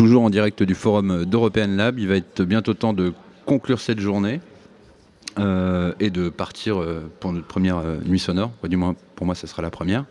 toujours en direct du forum d'European Lab. Il va être bientôt temps de conclure cette journée euh, et de partir euh, pour notre première euh, nuit sonore. Du moins, pour moi, ce sera la première.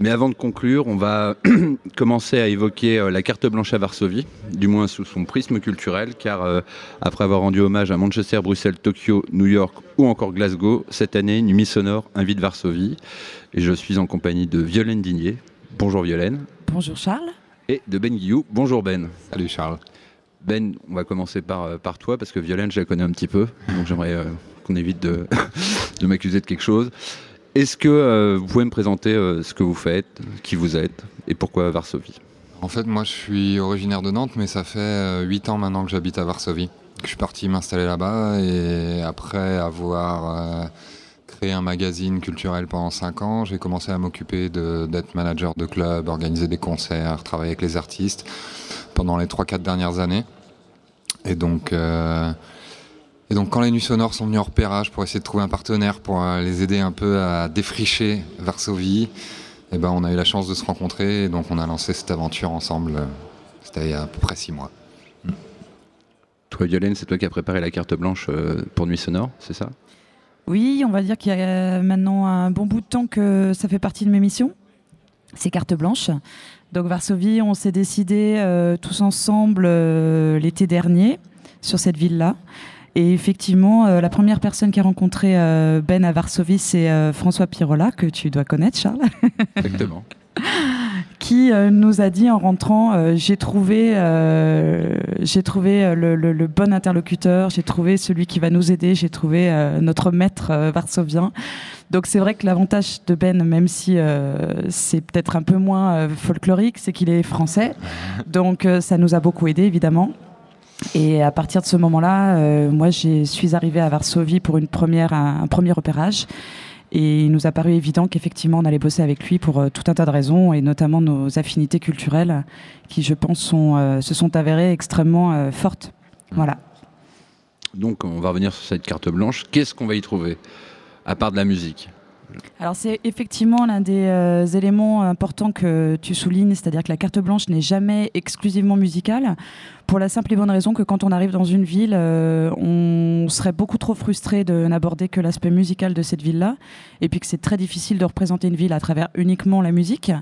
Mais avant de conclure, on va commencer à évoquer la carte blanche à Varsovie, du moins sous son prisme culturel, car après avoir rendu hommage à Manchester, Bruxelles, Tokyo, New York ou encore Glasgow, cette année, Nuit Sonore invite Varsovie. Et je suis en compagnie de Violaine Digné. Bonjour Violaine. Bonjour Charles et de Ben Guillou. Bonjour Ben. Salut Charles. Ben, on va commencer par, euh, par toi parce que Violaine, je la connais un petit peu. Donc j'aimerais euh, qu'on évite de, de m'accuser de quelque chose. Est-ce que euh, vous pouvez me présenter ce que vous faites, qui vous êtes et pourquoi Varsovie? En fait, moi je suis originaire de Nantes, mais ça fait 8 ans maintenant que j'habite à Varsovie. Je suis parti m'installer là-bas et après avoir un magazine culturel pendant 5 ans. J'ai commencé à m'occuper d'être manager de club, organiser des concerts, travailler avec les artistes pendant les 3-4 dernières années. Et donc, euh, et donc quand les Nuits Sonores sont venus en repérage pour essayer de trouver un partenaire pour euh, les aider un peu à défricher Varsovie, eh ben on a eu la chance de se rencontrer et donc on a lancé cette aventure ensemble. C'était il y a à peu près 6 mois. Toi, Violaine, c'est toi qui as préparé la carte blanche euh, pour Nuits Sonores, c'est ça? Oui, on va dire qu'il y a maintenant un bon bout de temps que ça fait partie de mes missions. C'est carte blanche. Donc Varsovie, on s'est décidé euh, tous ensemble euh, l'été dernier sur cette ville-là. Et effectivement, euh, la première personne qui a rencontré Ben à Varsovie, c'est François Pirola, que tu dois connaître, Charles. Exactement. qui euh, nous a dit en rentrant euh, j'ai trouvé euh, j'ai trouvé le, bon interlocuteur j'ai trouvé celui qui va nous aider j'ai trouvé notre maître varsovien. Donc c'est vrai que l'avantage de Ben même si c'est peut-être un peu moins folklorique c'est qu'il est français. Donc ça nous a beaucoup aidé évidemment. Et à partir de ce moment-là, moi, je suis arrivée à Varsovie pour une première, un premier repérage. Et il nous a paru évident qu'effectivement, on allait bosser avec lui pour euh, tout un tas de raisons, et notamment nos affinités culturelles, qui, je pense, sont, euh, se sont avérées extrêmement euh, fortes. Mmh. Voilà. Donc, on va revenir sur cette carte blanche. Qu'est-ce qu'on va y trouver, à part de la musique? Alors c'est effectivement l'un des euh, éléments importants que tu soulignes, c'est-à-dire que la carte blanche n'est jamais exclusivement musicale, pour la simple et bonne raison que quand on arrive dans une ville, euh, on serait beaucoup trop frustré de n'aborder que l'aspect musical de cette ville-là, et puis que c'est très difficile de représenter une ville à travers uniquement la musique.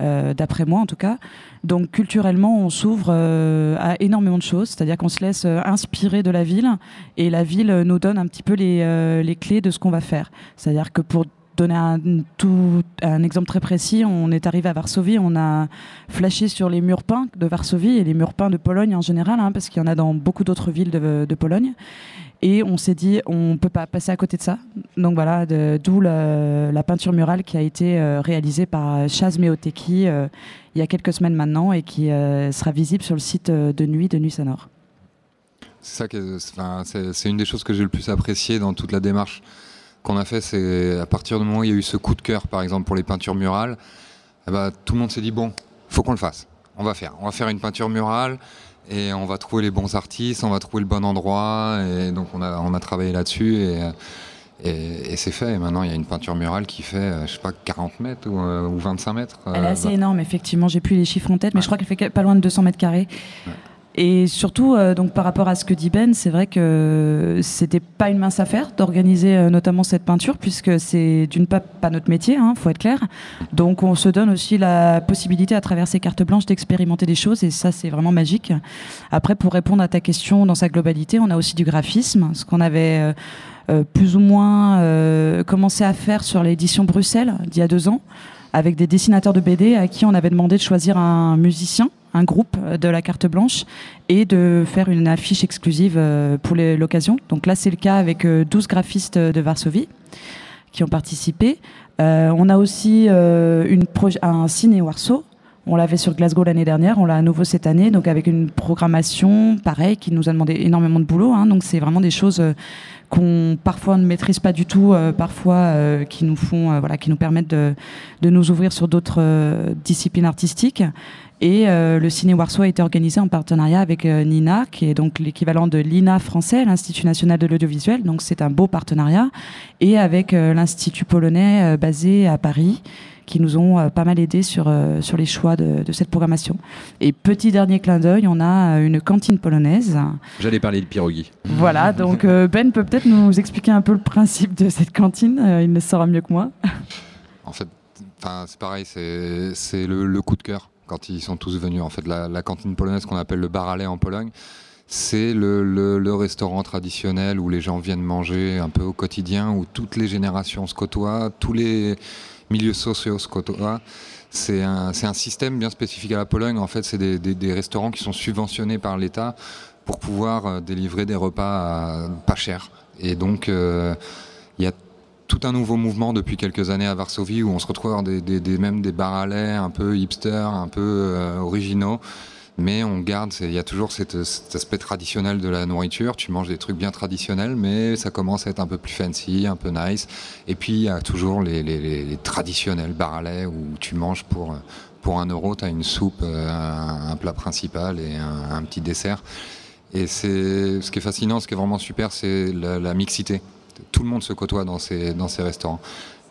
Euh, d'après moi en tout cas. Donc culturellement, on s'ouvre à énormément de choses, c'est-à-dire qu'on se laisse inspirer de la ville et la ville nous donne un petit peu les, les clés de ce qu'on va faire. C'est-à-dire que pour donner un, exemple très précis, on est arrivé à Varsovie, on a flashé sur les murs peints de Varsovie et les murs peints de Pologne en général, hein, parce qu'il y en a dans beaucoup d'autres villes de, Pologne. Et on s'est dit, on ne peut pas passer à côté de ça. Donc voilà, d'où la, peinture murale qui a été euh, réalisée par Chaz Meoteki euh, il y a quelques semaines maintenant et qui euh, sera visible sur le site de nuit de Nuit Sonore. C'est ça c'est une des choses que j'ai le plus apprécié dans toute la démarche qu'on a fait, c'est à partir du moment où il y a eu ce coup de cœur, par exemple, pour les peintures murales, eh ben, tout le monde s'est dit bon, faut qu'on le fasse. On va faire. On va faire une peinture murale et on va trouver les bons artistes, on va trouver le bon endroit. Et donc, on a, on a travaillé là-dessus et, et, c'est fait. Et maintenant, il y a une peinture murale qui fait, euh, je sais pas, 40 mètres ou, 25 euh, mètres. Elle est assez énorme, effectivement. J'ai plus les chiffres en tête, mais je crois qu'elle fait pas loin de 200 mètres carrés. Et surtout, euh, donc par rapport à ce que dit Ben, c'est vrai que c'était pas une mince affaire d'organiser euh, notamment cette peinture, puisque c'est d'une part pas notre métier, hein, faut être clair. Donc on se donne aussi la possibilité à travers ces cartes blanches d'expérimenter des choses, et ça c'est vraiment magique. Après, pour répondre à ta question dans sa globalité, on a aussi du graphisme, ce qu'on avait euh, plus ou moins commencé à faire sur l'édition Bruxelles d'il y a deux ans, avec des dessinateurs de BD à qui on avait demandé de choisir un musicien un groupe de la carte blanche et de faire une affiche exclusive euh, pour l'occasion. Donc là, c'est le cas avec 12 euh, graphistes de Varsovie qui ont participé. Euh, on a aussi un ciné Warsaw. On l'avait sur Glasgow l'année dernière, on l'a à nouveau cette année, donc avec une programmation pareille qui nous a demandé énormément de boulot. Hein. donc c'est vraiment des choses qu'on parfois ne maîtrise pas du tout, parfois qui nous font, voilà, qui nous permettent de nous ouvrir sur d'autres disciplines artistiques. Et euh, le Ciné Warsaw a été organisé en partenariat avec euh, NINA, qui est donc l'équivalent de l'INA français, l'Institut national de l'audiovisuel. Donc c'est un beau partenariat. Et avec euh, l'Institut polonais basé à Paris, qui nous ont pas mal aidés sur, sur les choix de, de, cette programmation. Et petit dernier clin d'œil, on a une cantine polonaise. J'allais parler de pierogi. Voilà, donc Ben peut peut-être nous expliquer un peu le principe de cette cantine, il le saura mieux que moi. En fait, c'est pareil, c'est le, le, coup de cœur quand ils sont tous venus. En fait, la, cantine polonaise qu'on appelle le bar en Pologne, c'est le, restaurant traditionnel où les gens viennent manger un peu au quotidien, où toutes les générations se côtoient, tous les milieux sociaux se côtoient. C'est un, système bien spécifique à la Pologne. En fait, c'est des, restaurants qui sont subventionnés par l'État pour pouvoir euh, délivrer des repas pas chers. Et donc, euh, tout un nouveau mouvement depuis quelques années à Varsovie où on se retrouve des, des, même des bar un peu hipster, un peu euh, originaux mais on garde, il y a toujours cet, aspect traditionnel de la nourriture. Tu manges des trucs bien traditionnels, mais ça commence à être un peu plus fancy, un peu nice. Et puis il y a toujours les, traditionnels baralais où tu manges pour, pour un euro, tu as une soupe, euh, un, plat principal et un, petit dessert. Et c'est ce qui est fascinant, ce qui est vraiment super, c'est la, mixité. Tout le monde se côtoie dans ces, dans ces restaurants.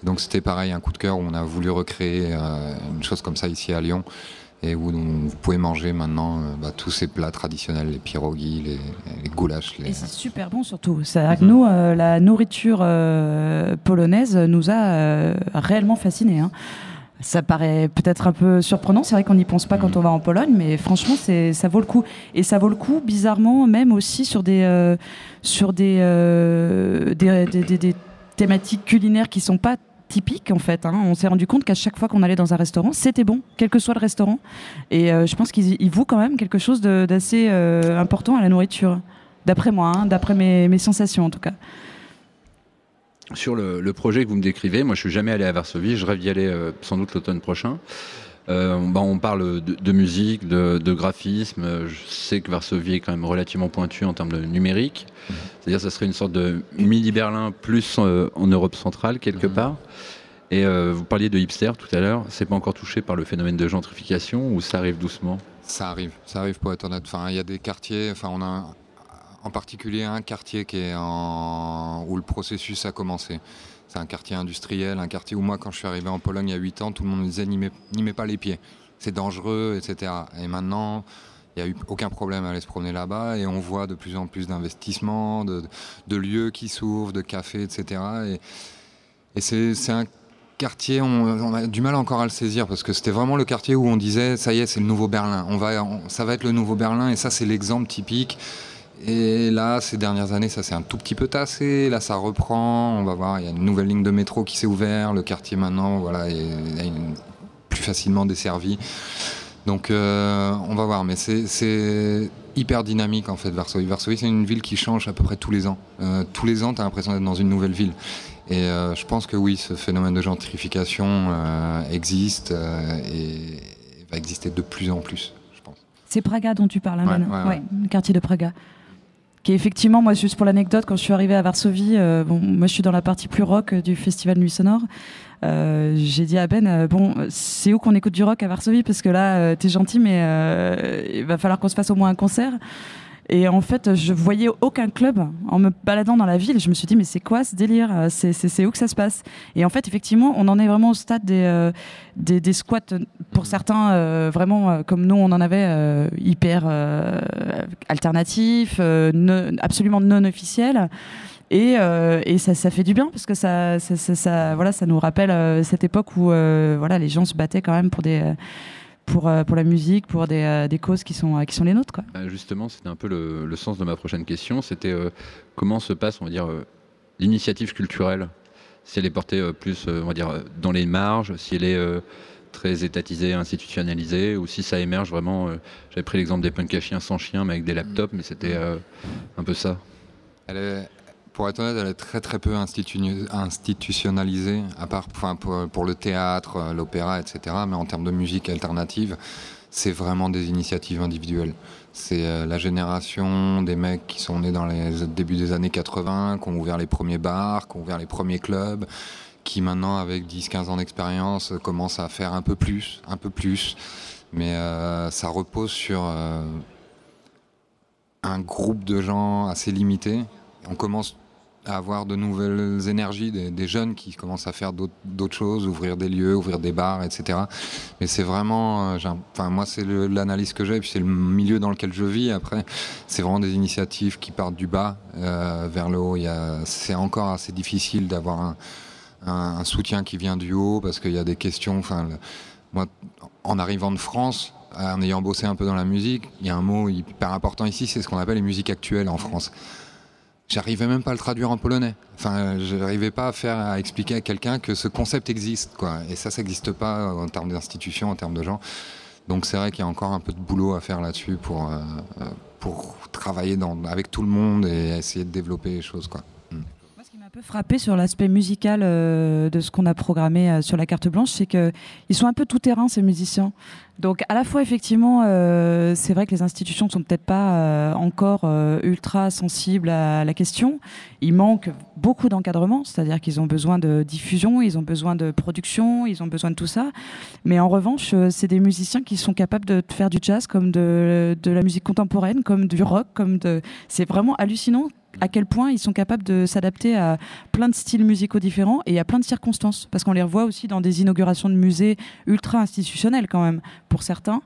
Donc c'était pareil, un coup de cœur où on a voulu recréer euh, une chose comme ça ici à Lyon et où vous pouvez manger maintenant euh, bah, tous ces plats traditionnels, les pierogies, les, les goulash. Et c'est super bon surtout. C'est nous, euh, la nourriture polonaise nous a réellement fascinés. Hein. Ça paraît peut-être un peu surprenant, c'est vrai qu'on n'y pense pas quand mhm. on va en Pologne, mais franchement, ça vaut le coup. Et ça vaut le coup, bizarrement, même aussi sur des, sur des, des, des, des, thématiques culinaires qui sont pas typique en fait. Hein. On s'est rendu compte qu'à chaque fois qu'on allait dans un restaurant, c'était bon, quel que soit le restaurant. Et euh, je pense qu'ils vouent quand même quelque chose d'assez euh, important à la nourriture, d'après moi, hein, d'après mes, sensations en tout cas. Sur le, projet que vous me décrivez, moi je suis jamais allé à Varsovie, je rêve d'y aller euh, sans doute l'automne prochain. Bah, on parle de, musique, de, de, graphisme. Je sais que Varsovie est quand même relativement pointu en termes de numérique. C'est-à-dire, ça serait une sorte de mini Berlin plus en Europe centrale quelque mhm. part. Et euh, vous parliez de hipster tout à l'heure. C'est pas encore touché par le phénomène de gentrification ou ça arrive doucement? Ça arrive, ça arrive pour être honnête. Enfin, il y a des quartiers. Enfin, on a en particulier un quartier qui est en... où le processus a commencé. C'est un quartier industriel, un quartier où moi, quand je suis arrivé en Pologne il y a 8 ans, tout le monde me disait n'y mets, pas les pieds. C'est dangereux, etc. Et maintenant, il n'y a eu aucun problème à aller se promener là-bas et on voit de plus en plus d'investissements, de, lieux qui s'ouvrent, de cafés, etc. Et, c'est un quartier, on, a du mal encore à le saisir parce que c'était vraiment le quartier où on disait ça y est, c'est le nouveau Berlin. On va, ça va être le nouveau Berlin et ça c'est l'exemple typique. Et là, ces dernières années, ça s'est un tout petit peu tassé. Là, ça reprend. On va voir, il y a une nouvelle ligne de métro qui s'est ouverte. Le quartier maintenant, voilà, est, plus facilement desservi. Donc, euh, on va voir. Mais c'est hyper dynamique en fait, Varsovie. Varsovie, c'est une ville qui change à peu près tous les ans. Euh, tous les ans, tu as l'impression d'être dans une nouvelle ville. Et euh, je pense que oui, ce phénomène de gentrification euh, existe et va exister de plus en plus, je pense. C'est Praga dont tu parles, hein, ouais, le quartier de Praga. Effectivement, moi, juste pour l'anecdote, quand je suis arrivée à Varsovie, bon, moi je suis dans la partie plus rock du festival Nuit Sonore. j'ai dit à Ben, bon, c'est où qu'on écoute du rock à Varsovie? Parce que là, t'es gentil, mais il va falloir qu'on se fasse au moins un concert. Et en fait, je voyais aucun club en me baladant dans la ville. Je me suis dit, mais c'est quoi ce délire C'est où que ça se passe? Et en fait, effectivement, on en est vraiment au stade des, euh, des, squats, pour certains, euh, vraiment, euh, comme nous, on en avait, hyper alternatifs, absolument non officiels. Et, et ça, ça, fait du bien parce que ça, ça, ça, voilà, ça nous rappelle cette époque où voilà, les gens se battaient quand même pour des pour, euh, pour la musique, pour des, euh, des, causes qui sont, qui sont les nôtres. Quoi. Bah, justement, c'était un peu le, le, sens de ma prochaine question. C'était euh, comment se passe, on va dire, l'initiative culturelle? Si elle est portée plus, on va dire, dans les marges, si elle est très étatisée, institutionnalisée, ou si ça émerge vraiment. J'avais pris l'exemple des punks à chiens sans chien, mais avec des laptops, mais c'était un peu ça. Elle est, pour être honnête, elle est très très peu institutionnalisée, à part pour, le théâtre, euh, l'opéra, etc. Mais en termes de musique alternative, c'est vraiment des initiatives individuelles. C'est euh, la génération des mecs qui sont nés dans les débuts des années 80, qui ont ouvert les premiers bars, qui ont ouvert les premiers clubs, qui maintenant, avec 10-15 ans d'expérience, commencent à faire un peu plus, un peu plus. Mais euh, ça repose sur un groupe de gens assez limité. On commence avoir de nouvelles énergies, des, jeunes qui commencent à faire d'autres choses, ouvrir des lieux, ouvrir des bars, etc. Mais c'est vraiment, euh, enfin moi c'est l'analyse que j'ai, puis c'est le milieu dans lequel je vis. Après, c'est vraiment des initiatives qui partent du bas euh, vers le haut. C'est encore assez difficile d'avoir un, un, soutien qui vient du haut parce qu'il y a des questions. Enfin, moi, en arrivant de France, en ayant bossé un peu dans la musique, il y a un mot hyper important ici, c'est ce qu'on appelle les musiques actuelles en France. J'arrivais même pas à le traduire en polonais. Enfin, je n'arrivais pas à faire à expliquer à quelqu'un que ce concept existe, quoi. Et ça, ça n'existe pas en termes d'institutions, en termes de gens. Donc c'est vrai qu'il y a encore un peu de boulot à faire là-dessus pour, euh, pour travailler avec tout le monde et essayer de développer les choses, quoi peu frappé sur l'aspect musical euh, de ce qu'on a programmé euh, sur la carte blanche, c'est qu'ils sont un peu tout terrain ces musiciens. Donc à la fois effectivement, euh, c'est vrai que les institutions ne sont peut-être pas encore ultra sensibles à la question. Il manque beaucoup d'encadrement, c'est-à-dire qu'ils ont besoin de diffusion, ils ont besoin de production, ils ont besoin de tout ça. Mais en revanche, c'est des musiciens qui sont capables de faire du jazz comme de, de la musique contemporaine, comme du rock, comme de. C'est vraiment hallucinant à quel point ils sont capables de s'adapter à plein de styles musicaux différents et à plein de circonstances. Parce qu'on les revoit aussi dans des inaugurations de musées ultra institutionnels quand même, pour certains.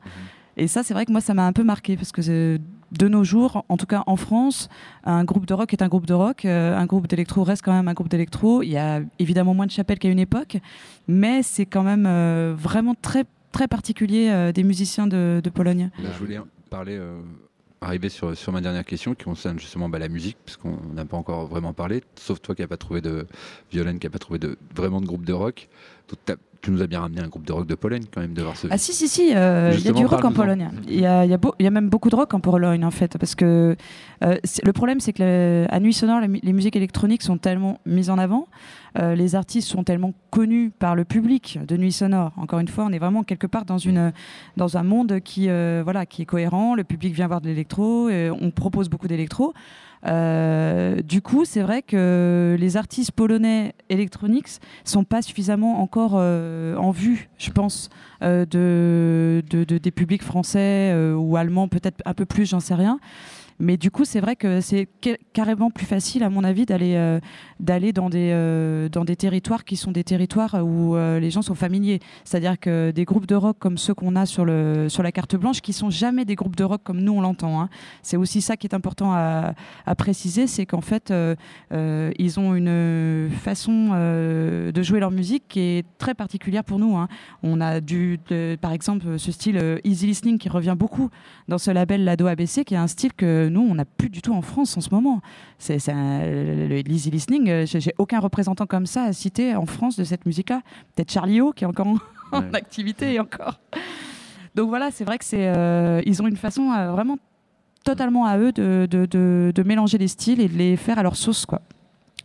Et ça, c'est vrai que moi, ça m'a un peu marqué parce que de nos jours, en tout cas en France, un groupe de rock est un groupe de rock, euh, un groupe d'électro reste quand même un groupe d'électro. Il y a évidemment moins de chapelles qu'à une époque, mais c'est quand même euh, vraiment très très particulier euh, des musiciens de, Pologne. je voulais parler arriver sur, ma dernière question qui concerne justement bah, la musique, puisqu'on n'a pas encore vraiment parlé, sauf toi qui n'as pas trouvé de violence, qui n'a pas trouvé de, vraiment de groupe de rock. Tu nous as bien ramené un groupe de rock de Pologne quand même de Varsovie. Ah si si si, euh, il y a du rock en Pologne. Il y a, y, y a, même beaucoup de rock en Pologne en fait, parce que euh, le problème c'est que à Nuit Sonore, les, musiques électroniques sont tellement mises en avant, euh, les artistes sont tellement connus par le public de Nuit Sonore. Encore une fois, on est vraiment quelque part dans une dans un monde qui voilà qui est cohérent. Le public vient voir de l'électro, on propose beaucoup d'électro. Du coup, c'est vrai que les artistes polonais électroniques sont pas suffisamment encore euh, en vue, je pense, euh, de, des publics français ou allemands, peut-être un peu plus, j'en sais rien. Mais du coup, c'est vrai que c'est carrément plus facile, à mon avis, d'aller euh, dans des euh, dans des territoires qui sont des territoires où euh, les gens sont familiers. C'est-à-dire que des groupes de rock comme ceux qu'on a sur le sur la carte blanche, qui sont jamais des groupes de rock comme nous on l'entend. Hein. C'est aussi ça qui est important à, à préciser, c'est qu'en fait, ils ont une façon de jouer leur musique qui est très particulière pour nous. Hein. On a du, par exemple, ce style easy listening qui revient beaucoup dans ce label Lado ABC, qui est un style que nous, on n'a plus du tout en France en ce moment. C'est le l'easy listening. Euh, j'ai aucun représentant comme ça à citer en France de cette musique-là. Peut-être Charlie O qui est encore en, activité et encore. Donc voilà, c'est vrai que c'est euh, ils ont une façon euh, vraiment totalement à eux de, de, mélanger les styles et de les faire à leur sauce, quoi.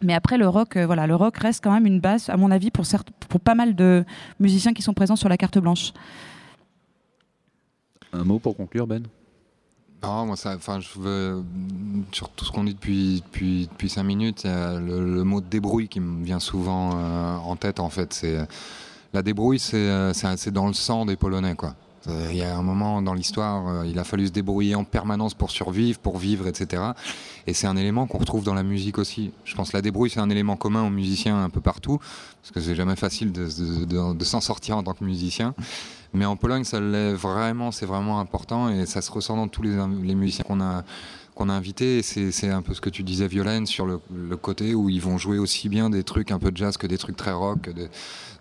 Mais après, le rock, voilà, le rock reste quand même une base, à mon avis, pour, certes, pour pas mal de musiciens qui sont présents sur la carte blanche. Un mot pour conclure, Ben? Non, moi, ça, enfin, je veux, sur tout ce qu'on dit depuis, depuis, depuis cinq minutes, le, mot débrouille qui me vient souvent euh, en tête, en fait. C'est, la débrouille, euh, c'est, dans le sang des Polonais, quoi. Euh, il y a un moment dans l'histoire, il a fallu se débrouiller en permanence pour survivre, pour vivre, etc. Et c'est un élément qu'on retrouve dans la musique aussi. Je pense que la débrouille, c'est un élément commun aux musiciens un peu partout, parce que c'est jamais facile de, de, de s'en sortir en tant que musicien. Mais en Pologne, ça l'est vraiment, c'est vraiment important et ça se ressent dans tous les, musiciens qu'on a qu'on a invités. C'est un peu ce que tu disais, Violaine, sur le, côté où ils vont jouer aussi bien des trucs un peu jazz que des trucs très rock,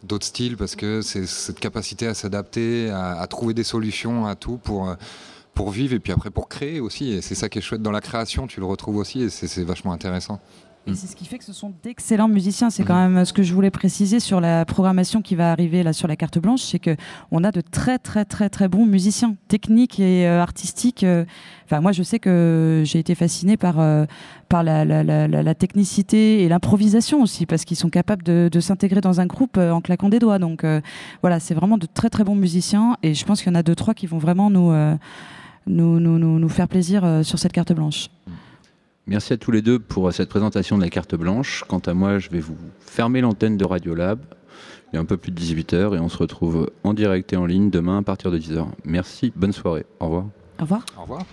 d'autres styles, parce que c'est cette capacité à s'adapter, à, à, trouver des solutions à tout pour, pour vivre et puis après pour créer aussi. Et c'est ça qui est chouette dans la création, tu le retrouves aussi et c'est vachement intéressant. Et c'est ce qui fait que ce sont d'excellents musiciens. C'est quand même ce que je voulais préciser sur la programmation qui va arriver là sur la carte blanche, c'est que on a de très très très très bons musiciens, techniques et euh, artistiques. Euh. Enfin, moi, je sais que j'ai été fascinée par euh, par la, la, la, la, technicité et l'improvisation aussi, parce qu'ils sont capables de, de s'intégrer dans un groupe en claquant des doigts. Donc voilà, c'est vraiment de très très bons musiciens, et je pense qu'il y en a deux trois qui vont vraiment nous nous, nous, nous, nous faire plaisir sur cette carte blanche. Merci à tous les deux pour cette présentation de la carte blanche. Quant à moi, je vais vous fermer l'antenne de Radiolab. Il est un peu plus de 18h et on se retrouve en direct et en ligne demain à partir de 10h. Merci, bonne soirée. Au revoir. Au revoir. Au revoir.